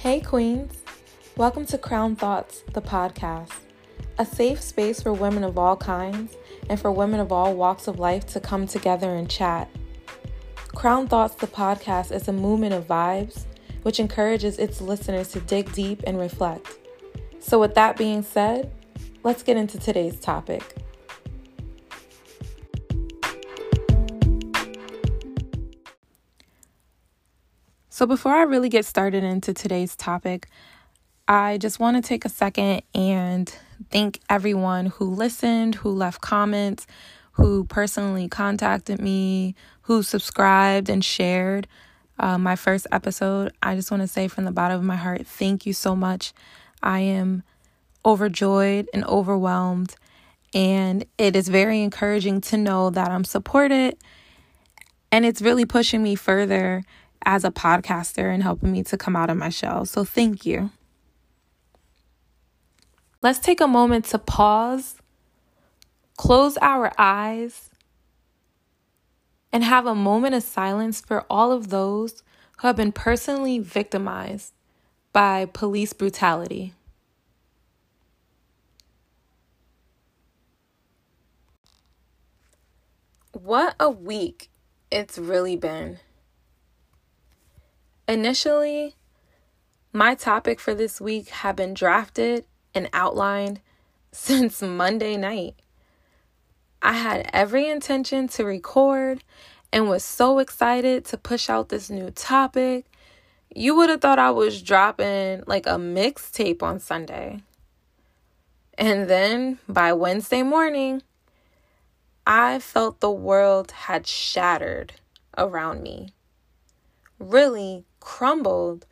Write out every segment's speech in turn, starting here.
Hey, Queens. Welcome to Crown Thoughts, the podcast, a safe space for women of all kinds and for women of all walks of life to come together and chat. Crown Thoughts, the podcast, is a movement of vibes which encourages its listeners to dig deep and reflect. So, with that being said, let's get into today's topic. So, before I really get started into today's topic, I just want to take a second and thank everyone who listened, who left comments, who personally contacted me, who subscribed and shared uh, my first episode. I just want to say from the bottom of my heart, thank you so much. I am overjoyed and overwhelmed, and it is very encouraging to know that I'm supported, and it's really pushing me further as a podcaster and helping me to come out of my shell. So, thank you. Let's take a moment to pause, close our eyes, and have a moment of silence for all of those who have been personally victimized by police brutality. What a week it's really been. Initially, my topic for this week had been drafted and outlined since Monday night. I had every intention to record and was so excited to push out this new topic. You would have thought I was dropping like a mixtape on Sunday. And then by Wednesday morning, I felt the world had shattered around me. Really crumbled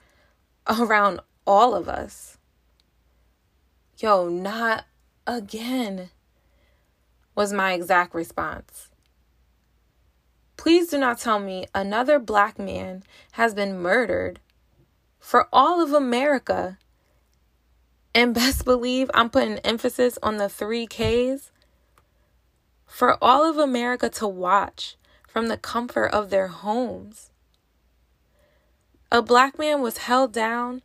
around all of us. Yo, not again, was my exact response. Please do not tell me another black man has been murdered for all of America. And best believe I'm putting emphasis on the three Ks. For all of America to watch from the comfort of their homes. A black man was held down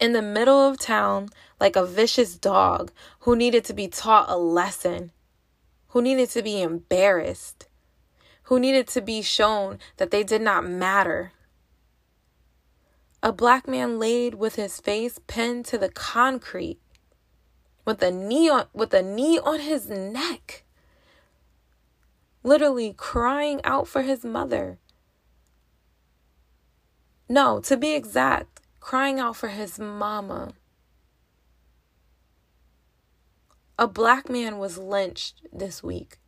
in the middle of town like a vicious dog who needed to be taught a lesson, who needed to be embarrassed, who needed to be shown that they did not matter. A black man laid with his face pinned to the concrete with a knee on, with a knee on his neck literally crying out for his mother no, to be exact, crying out for his mama. A black man was lynched this week.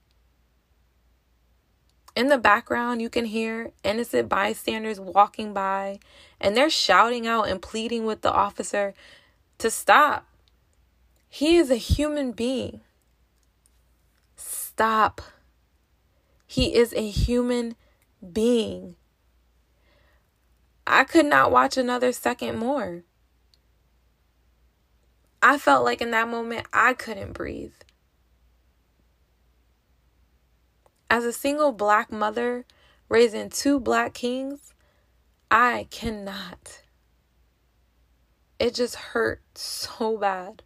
In the background, you can hear innocent bystanders walking by, and they're shouting out and pleading with the officer to stop. He is a human being. Stop. He is a human being. I could not watch another second more. I felt like in that moment I couldn't breathe. As a single black mother raising two black kings, I cannot. It just hurt so bad.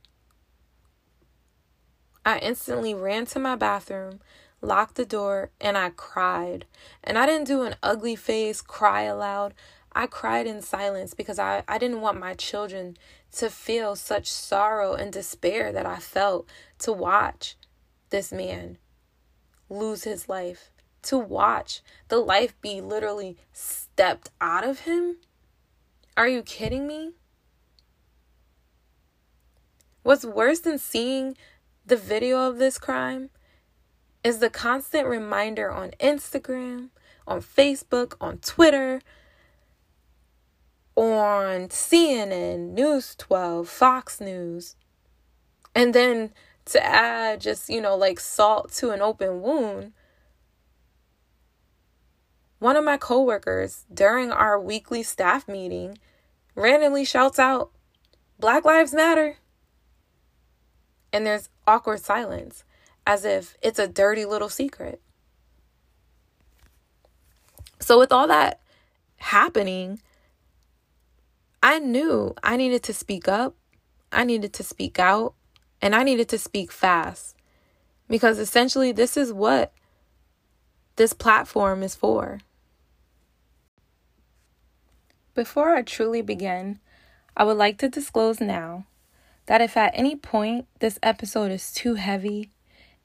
I instantly ran to my bathroom, locked the door, and I cried. And I didn't do an ugly face, cry aloud. I cried in silence because I, I didn't want my children to feel such sorrow and despair that I felt to watch this man lose his life, to watch the life be literally stepped out of him. Are you kidding me? What's worse than seeing the video of this crime is the constant reminder on Instagram, on Facebook, on Twitter on CNN, News 12, Fox News. And then to add just, you know, like salt to an open wound, one of my coworkers during our weekly staff meeting randomly shouts out, Black Lives Matter. And there's awkward silence as if it's a dirty little secret. So, with all that happening, I knew I needed to speak up, I needed to speak out, and I needed to speak fast. Because essentially, this is what this platform is for. Before I truly begin, I would like to disclose now that if at any point this episode is too heavy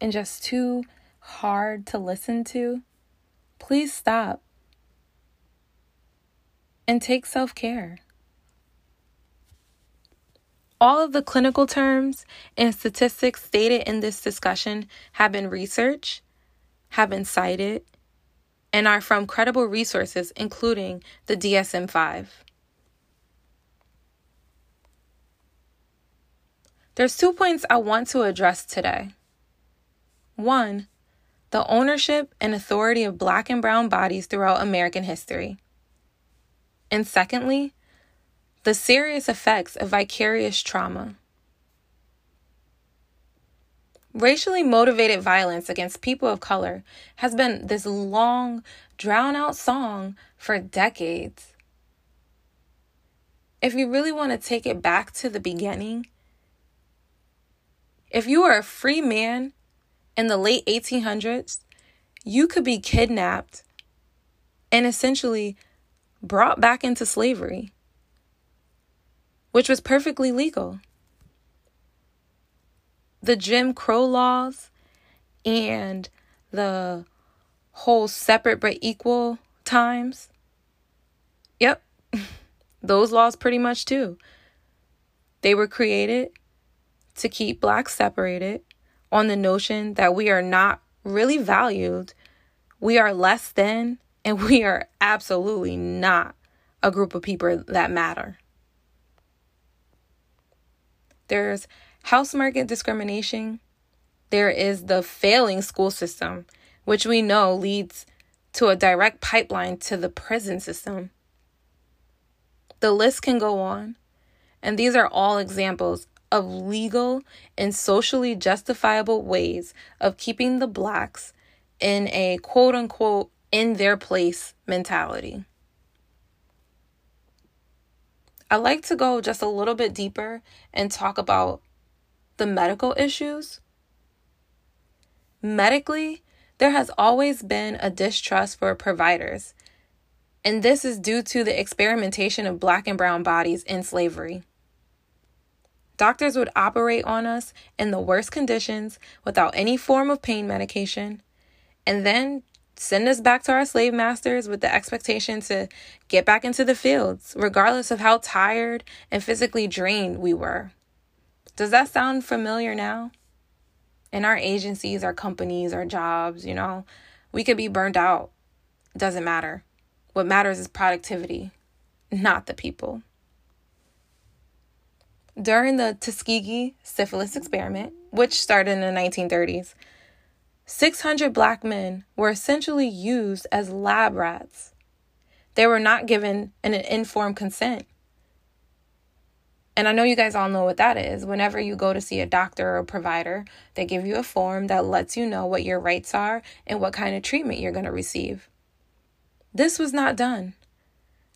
and just too hard to listen to, please stop and take self care. All of the clinical terms and statistics stated in this discussion have been researched, have been cited, and are from credible resources, including the DSM 5. There's two points I want to address today. One, the ownership and authority of black and brown bodies throughout American history. And secondly, the serious effects of vicarious trauma. Racially motivated violence against people of color has been this long, drawn out song for decades. If you really want to take it back to the beginning, if you were a free man in the late 1800s, you could be kidnapped and essentially brought back into slavery which was perfectly legal. The Jim Crow laws and the whole separate but equal times. Yep, those laws pretty much too. They were created to keep blacks separated on the notion that we are not really valued, we are less than, and we are absolutely not a group of people that matter. There's house market discrimination. There is the failing school system, which we know leads to a direct pipeline to the prison system. The list can go on, and these are all examples of legal and socially justifiable ways of keeping the blacks in a quote unquote in their place mentality. I like to go just a little bit deeper and talk about the medical issues. Medically, there has always been a distrust for providers, and this is due to the experimentation of black and brown bodies in slavery. Doctors would operate on us in the worst conditions without any form of pain medication, and then send us back to our slave masters with the expectation to get back into the fields, regardless of how tired and physically drained we were. Does that sound familiar now? In our agencies, our companies, our jobs, you know, we could be burned out. Doesn't matter. What matters is productivity, not the people. During the Tuskegee syphilis experiment, which started in the 1930s, 600 black men were essentially used as lab rats. They were not given an informed consent. And I know you guys all know what that is. Whenever you go to see a doctor or a provider, they give you a form that lets you know what your rights are and what kind of treatment you're going to receive. This was not done.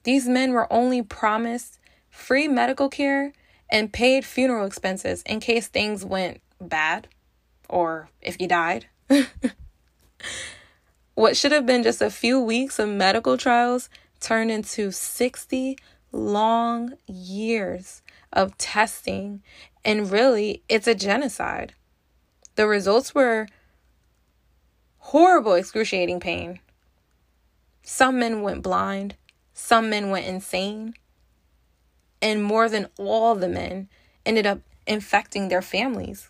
These men were only promised free medical care and paid funeral expenses in case things went bad or if you died. What should have been just a few weeks of medical trials turned into 60 long years of testing. And really, it's a genocide. The results were horrible, excruciating pain. Some men went blind, some men went insane, and more than all the men ended up infecting their families.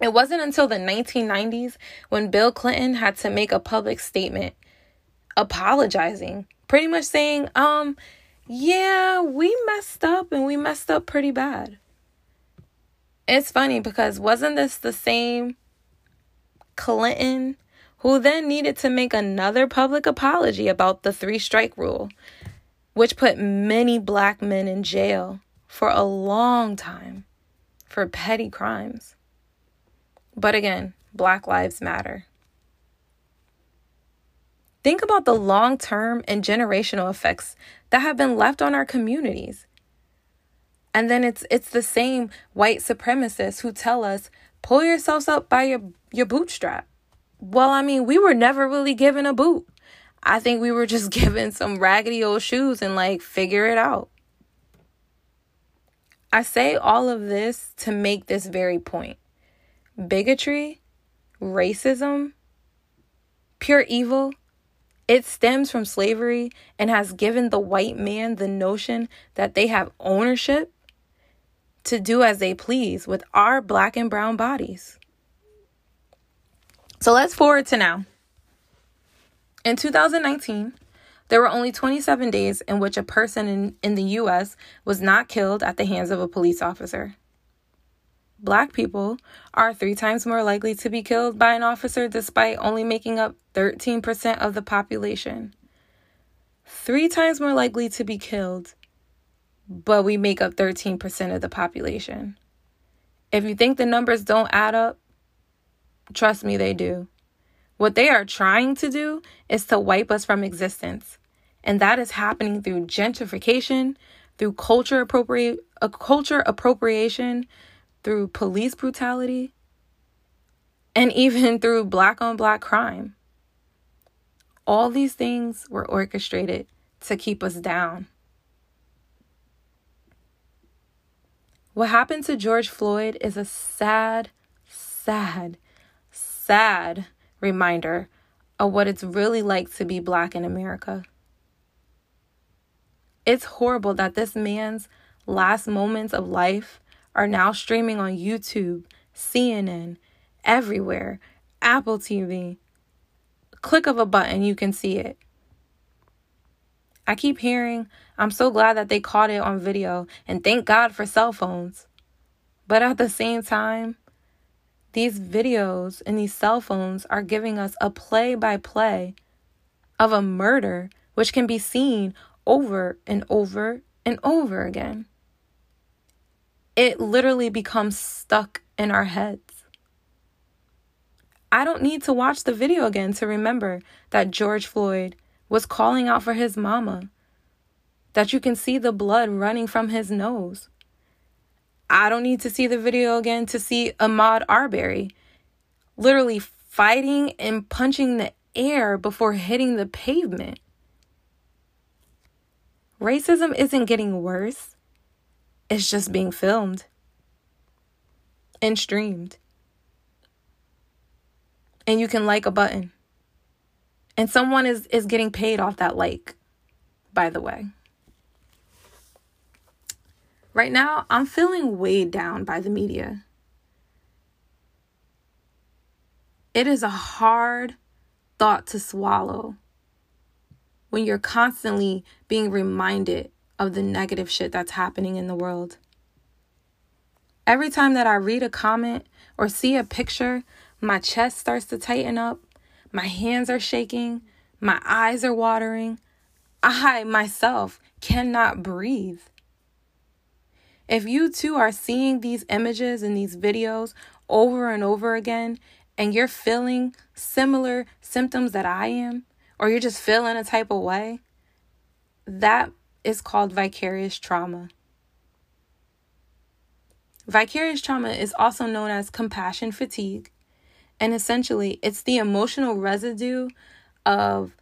It wasn't until the 1990s when Bill Clinton had to make a public statement apologizing, pretty much saying, um, yeah, we messed up and we messed up pretty bad. It's funny because wasn't this the same Clinton who then needed to make another public apology about the three strike rule, which put many black men in jail for a long time for petty crimes? But again, Black Lives Matter. Think about the long term and generational effects that have been left on our communities. And then it's it's the same white supremacists who tell us, pull yourselves up by your, your bootstrap. Well, I mean, we were never really given a boot. I think we were just given some raggedy old shoes and like figure it out. I say all of this to make this very point. Bigotry, racism, pure evil, it stems from slavery and has given the white man the notion that they have ownership to do as they please with our black and brown bodies. So let's forward to now. In 2019, there were only 27 days in which a person in, in the US was not killed at the hands of a police officer. Black people are three times more likely to be killed by an officer despite only making up 13% of the population. Three times more likely to be killed, but we make up 13% of the population. If you think the numbers don't add up, trust me, they do. What they are trying to do is to wipe us from existence. And that is happening through gentrification, through culture appropriate a uh, culture appropriation, through police brutality, and even through black on black crime. All these things were orchestrated to keep us down. What happened to George Floyd is a sad, sad, sad reminder of what it's really like to be black in America. It's horrible that this man's last moments of life are now streaming on YouTube, CNN, everywhere, Apple TV. Click of a button, you can see it. I keep hearing, I'm so glad that they caught it on video, and thank God for cell phones. But at the same time, these videos and these cell phones are giving us a play by play of a murder, which can be seen over and over and over again it literally becomes stuck in our heads. I don't need to watch the video again to remember that George Floyd was calling out for his mama, that you can see the blood running from his nose. I don't need to see the video again to see Ahmaud Arbery literally fighting and punching the air before hitting the pavement. Racism isn't getting worse. It's just being filmed and streamed. And you can like a button. And someone is, is getting paid off that like, by the way. Right now, I'm feeling weighed down by the media. It is a hard thought to swallow when you're constantly being reminded of the negative shit that's happening in the world. Every time that I read a comment or see a picture, my chest starts to tighten up, my hands are shaking, my eyes are watering. I myself cannot breathe. If you too are seeing these images and these videos over and over again, and you're feeling similar symptoms that I am, or you're just feeling a type of way, that is called vicarious trauma. Vicarious trauma is also known as compassion fatigue, and essentially, it's the emotional residue of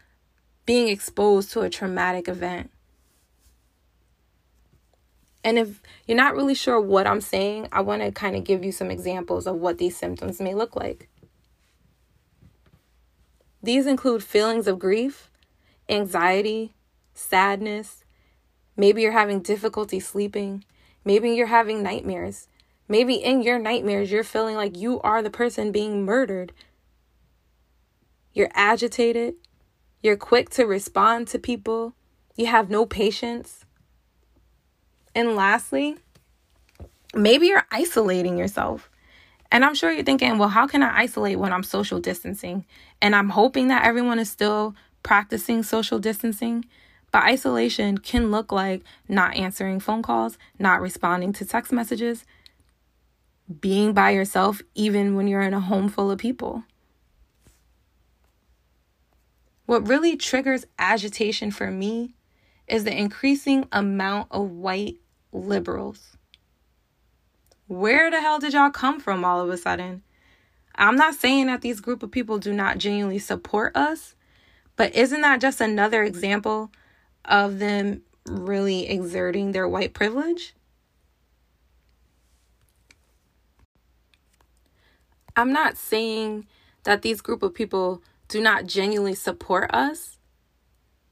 being exposed to a traumatic event. And if you're not really sure what I'm saying, I want to kind of give you some examples of what these symptoms may look like. These include feelings of grief, anxiety, sadness, Maybe you're having difficulty sleeping. Maybe you're having nightmares. Maybe in your nightmares, you're feeling like you are the person being murdered. You're agitated. You're quick to respond to people. You have no patience. And lastly, maybe you're isolating yourself. And I'm sure you're thinking, well, how can I isolate when I'm social distancing? And I'm hoping that everyone is still practicing social distancing. But isolation can look like not answering phone calls, not responding to text messages, being by yourself even when you're in a home full of people. What really triggers agitation for me is the increasing amount of white liberals. Where the hell did y'all come from all of a sudden? I'm not saying that these group of people do not genuinely support us, but isn't that just another example of them really exerting their white privilege? I'm not saying that these group of people do not genuinely support us,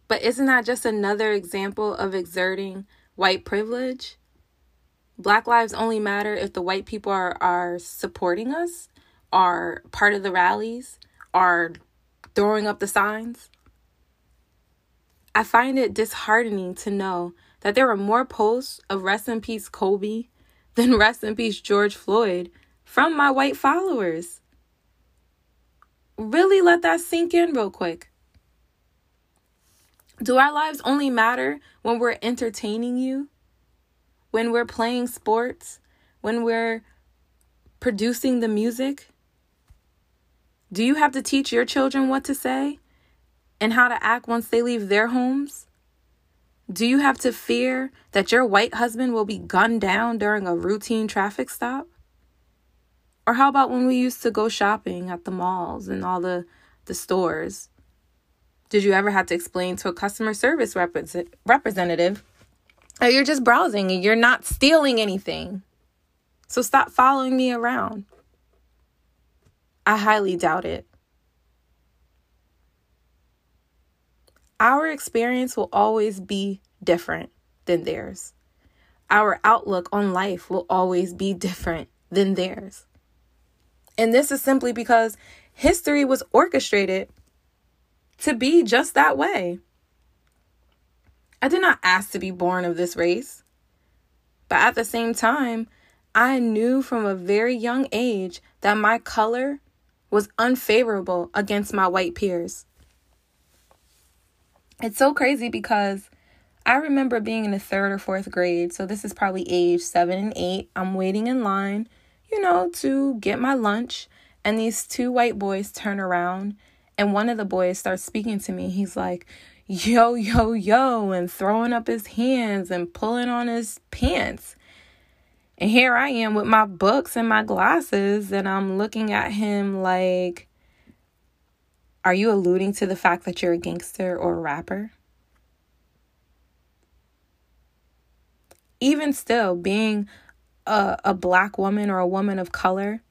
but isn't that just another example of exerting white privilege? Black lives only matter if the white people are, are supporting us, are part of the rallies, are throwing up the signs. I find it disheartening to know that there are more posts of rest in peace Kobe than rest in peace George Floyd from my white followers. Really let that sink in real quick. Do our lives only matter when we're entertaining you? When we're playing sports? When we're producing the music? Do you have to teach your children what to say? And how to act once they leave their homes? Do you have to fear that your white husband will be gunned down during a routine traffic stop? Or how about when we used to go shopping at the malls and all the, the stores? Did you ever have to explain to a customer service represent, representative that you're just browsing and you're not stealing anything? So stop following me around. I highly doubt it. Our experience will always be different than theirs. Our outlook on life will always be different than theirs. And this is simply because history was orchestrated to be just that way. I did not ask to be born of this race. But at the same time, I knew from a very young age that my color was unfavorable against my white peers. It's so crazy because I remember being in the third or fourth grade. So this is probably age seven and eight. I'm waiting in line, you know, to get my lunch. And these two white boys turn around and one of the boys starts speaking to me. He's like, yo, yo, yo, and throwing up his hands and pulling on his pants. And here I am with my books and my glasses, and I'm looking at him like, are you alluding to the fact that you're a gangster or a rapper? Even still, being a, a black woman or a woman of color,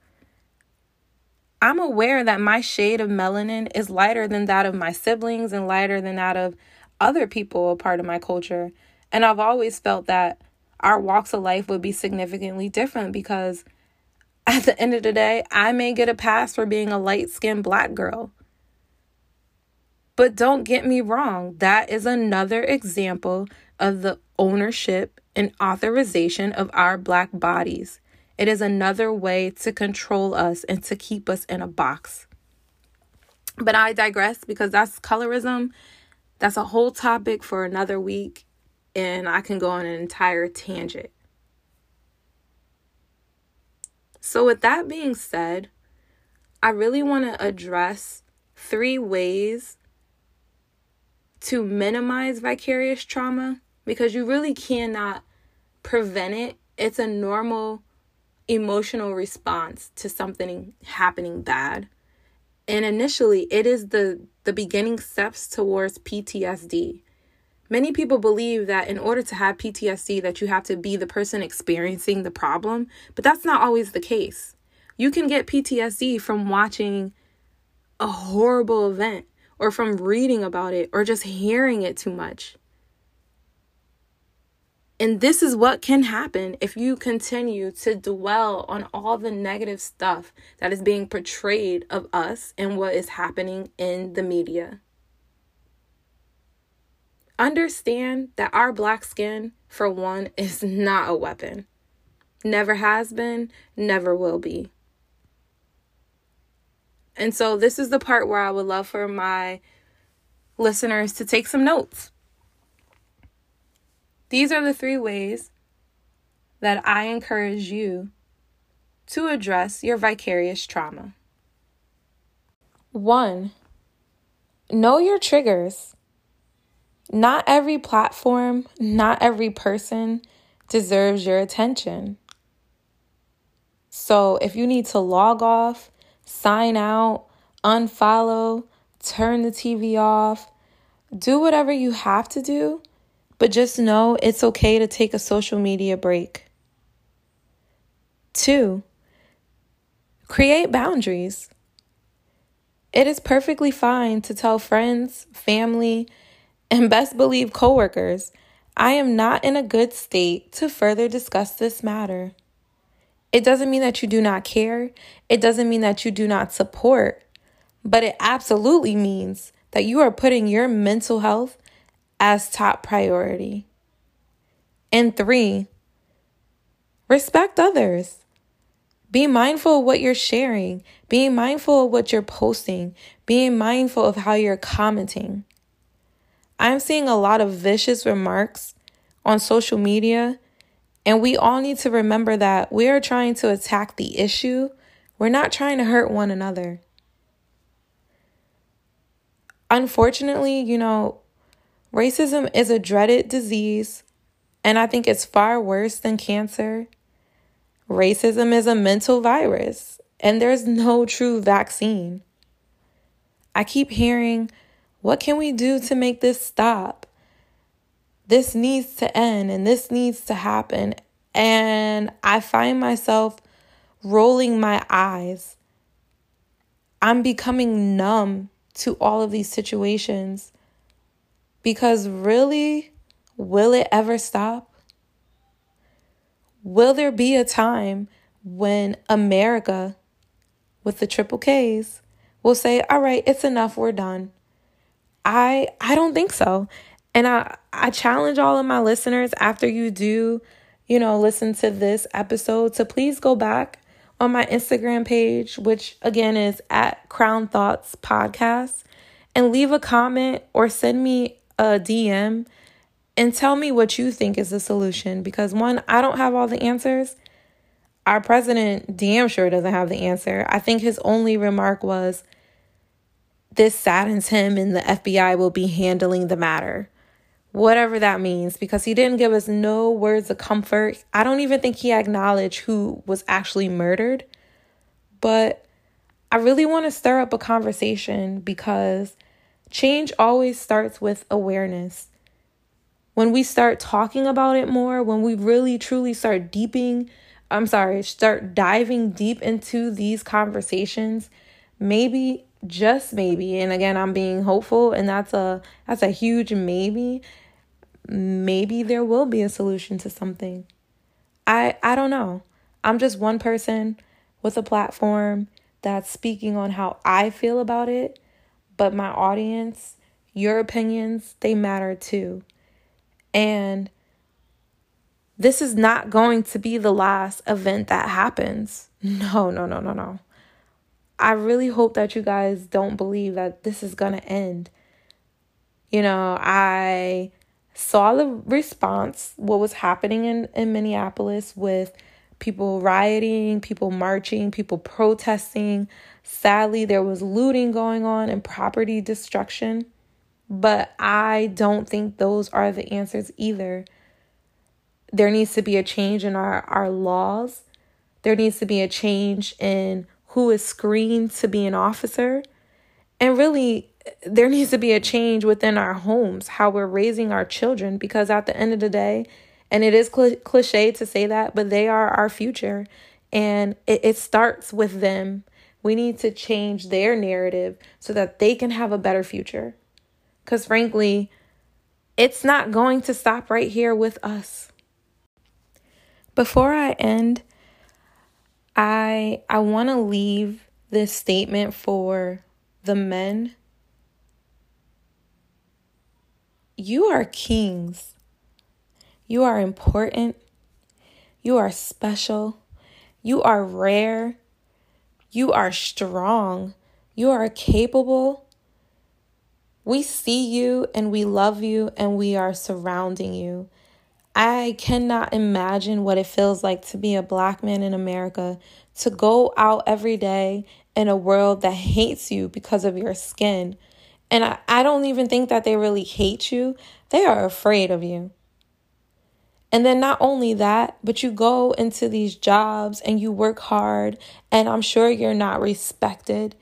I'm aware that my shade of melanin is lighter than that of my siblings and lighter than that of other people a part of my culture. And I've always felt that our walks of life would be significantly different because at the end of the day, I may get a pass for being a light skinned black girl. But don't get me wrong, that is another example of the ownership and authorization of our black bodies. It is another way to control us and to keep us in a box. But I digress because that's colorism. That's a whole topic for another week, and I can go on an entire tangent. So, with that being said, I really want to address three ways to minimize vicarious trauma because you really cannot prevent it. It's a normal emotional response to something happening bad. And initially, it is the the beginning steps towards PTSD. Many people believe that in order to have PTSD that you have to be the person experiencing the problem, but that's not always the case. You can get PTSD from watching a horrible event or from reading about it or just hearing it too much. And this is what can happen if you continue to dwell on all the negative stuff that is being portrayed of us and what is happening in the media. Understand that our black skin, for one, is not a weapon. Never has been, never will be. And so this is the part where I would love for my listeners to take some notes. These are the three ways that I encourage you to address your vicarious trauma. One, know your triggers. Not every platform, not every person deserves your attention. So if you need to log off, sign out, unfollow, turn the TV off, do whatever you have to do, but just know it's okay to take a social media break. Two, create boundaries. It is perfectly fine to tell friends, family, and best believe coworkers, I am not in a good state to further discuss this matter. It doesn't mean that you do not care. It doesn't mean that you do not support, but it absolutely means that you are putting your mental health as top priority. And three, respect others. Be mindful of what you're sharing, being mindful of what you're posting, being mindful of how you're commenting. I'm seeing a lot of vicious remarks on social media, and we all need to remember that we are trying to attack the issue. We're not trying to hurt one another. Unfortunately, you know, racism is a dreaded disease, and I think it's far worse than cancer. Racism is a mental virus, and there's no true vaccine. I keep hearing, what can we do to make this stop? This needs to end and this needs to happen. And I find myself rolling my eyes. I'm becoming numb to all of these situations because really, will it ever stop? Will there be a time when America, with the triple K's, will say, all right, it's enough, we're done? I I don't think so. And I I challenge all of my listeners after you do, you know, listen to this episode to please go back on my Instagram page, which again is at Crown Thoughts Podcast, and leave a comment or send me a DM and tell me what you think is the solution because one, I don't have all the answers. Our president damn sure doesn't have the answer. I think his only remark was this saddens him and the FBI will be handling the matter. Whatever that means, because he didn't give us no words of comfort. I don't even think he acknowledged who was actually murdered. But I really want to stir up a conversation because change always starts with awareness. When we start talking about it more, when we really truly start deeping, I'm sorry, start diving deep into these conversations, maybe just maybe and again i'm being hopeful and that's a that's a huge maybe maybe there will be a solution to something. I i don't know. I'm just one person with a platform that's speaking on how i feel about it but my audience your opinions they matter too. And this is not going to be the last event that happens. No no no no no. I really hope that you guys don't believe that this is going to end. You know, I saw the response, what was happening in, in Minneapolis with people rioting, people marching, people protesting. Sadly, there was looting going on and property destruction. But I don't think those are the answers either. There needs to be a change in our, our laws. There needs to be a change in who is screened to be an officer. And really, there needs to be a change within our homes, how we're raising our children, because at the end of the day, and it is cl- cliche to say that, but they are our future. And it, it starts with them. We need to change their narrative so that they can have a better future. Because frankly, it's not going to stop right here with us. Before I end, I I want to leave this statement for the men. You are kings. You are important. You are special. You are rare. You are strong. You are capable. We see you and we love you and we are surrounding you. I cannot imagine what it feels like to be a black man in America, to go out every day in a world that hates you because of your skin And I, I don't even think that they really hate you, they are afraid of you. And then not only that, but you go into these jobs and you work hard, and I'm sure you're not respected.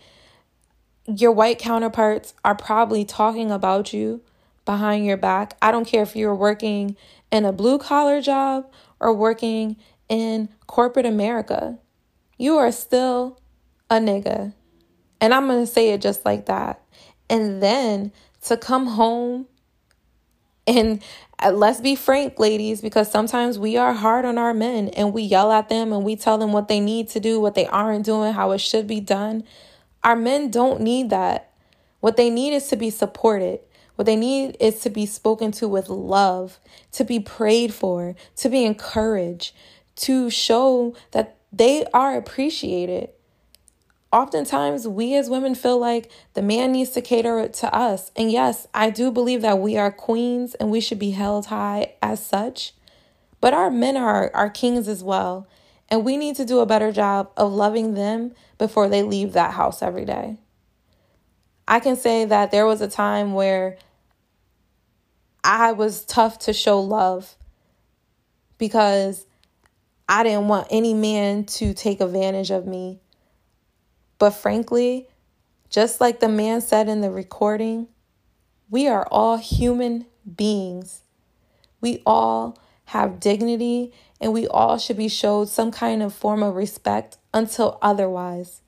Your white counterparts are probably talking about you behind your back. I don't care if you're working in a blue collar job or working in corporate America. You are still a nigga. And I'm going to say it just like that. And then to come home and uh, let's be frank, ladies, because sometimes we are hard on our men and we yell at them and we tell them what they need to do, what they aren't doing, how it should be done. Our men don't need that. What they need is to be supported. What they need is to be spoken to with love, to be prayed for, to be encouraged, to show that they are appreciated oftentimes we as women feel like the man needs to cater to us. And yes, I do believe that we are queens and we should be held high as such. But our men are our kings as well. And we need to do a better job of loving them before they leave that house every day. I can say that there was a time where I was tough to show love because I didn't want any man to take advantage of me but frankly, just like the man said in the recording, we are all human beings. We all have dignity and we all should be showed some kind of form of respect until otherwise.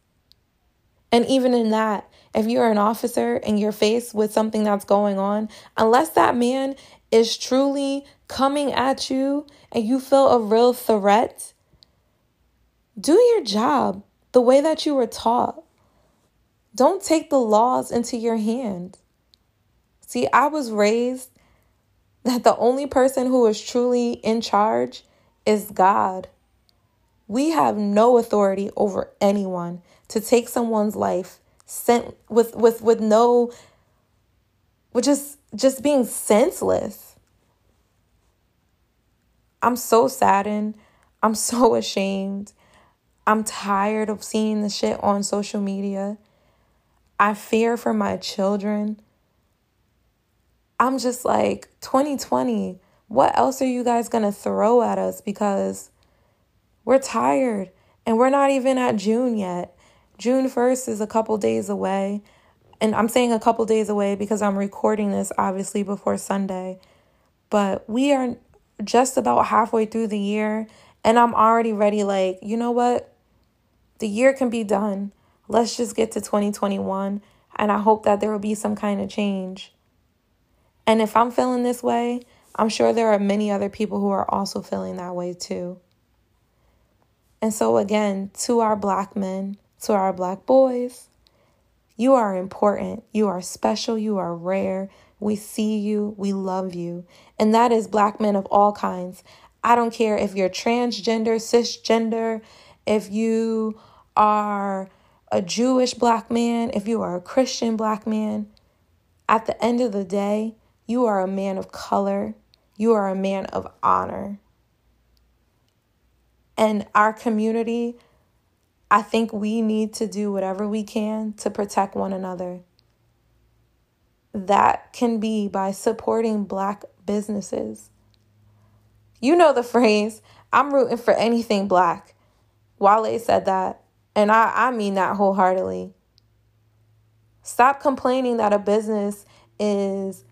And even in that, if you're an officer and you're faced with something that's going on, unless that man is truly coming at you and you feel a real threat, do your job the way that you were taught. Don't take the laws into your hand. See, I was raised that the only person who is truly in charge is God. We have no authority over anyone to take someone's life sent with with with no with just just being senseless. I'm so saddened. I'm so ashamed. I'm tired of seeing the shit on social media. I fear for my children. I'm just like, 2020, what else are you guys going to throw at us? Because we're tired and we're not even at June yet. June 1st is a couple days away. And I'm saying a couple days away because I'm recording this obviously before Sunday. But we are just about halfway through the year. And I'm already ready, like, you know what? The year can be done. Let's just get to 2021. And I hope that there will be some kind of change. And if I'm feeling this way, I'm sure there are many other people who are also feeling that way too. And so, again, to our black men, to our black boys, you are important. You are special. You are rare. We see you. We love you. And that is black men of all kinds. I don't care if you're transgender, cisgender, if you are a Jewish black man, if you are a Christian black man, at the end of the day, you are a man of color. You are a man of honor. And our community, I think we need to do whatever we can to protect one another. That can be by supporting black businesses. You know the phrase, I'm rooting for anything black. Wale said that, and I, I mean that wholeheartedly. Stop complaining that a business is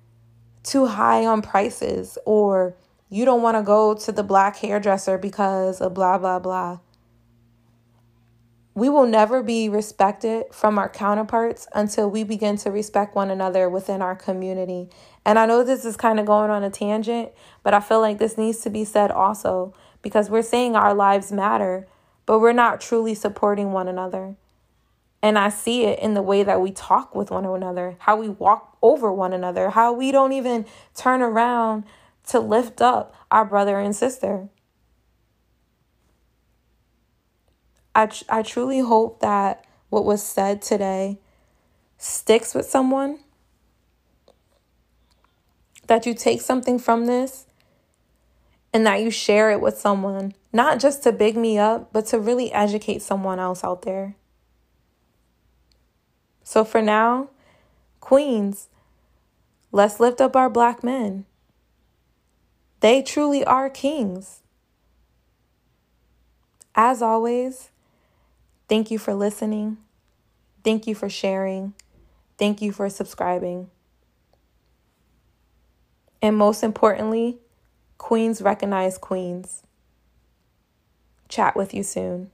too high on prices or you don't want to go to the black hairdresser because of blah, blah, blah. We will never be respected from our counterparts until we begin to respect one another within our community. And I know this is kind of going on a tangent, but I feel like this needs to be said also because we're saying our lives matter but we're not truly supporting one another. And I see it in the way that we talk with one another, how we walk over one another, how we don't even turn around to lift up our brother and sister. I, I truly hope that what was said today sticks with someone, that you take something from this and that you share it with someone, not just to big me up, but to really educate someone else out there. So for now, Queens, let's lift up our black men. They truly are kings. As always, thank you for listening. Thank you for sharing. Thank you for subscribing. And most importantly, queens recognize queens. Chat with you soon.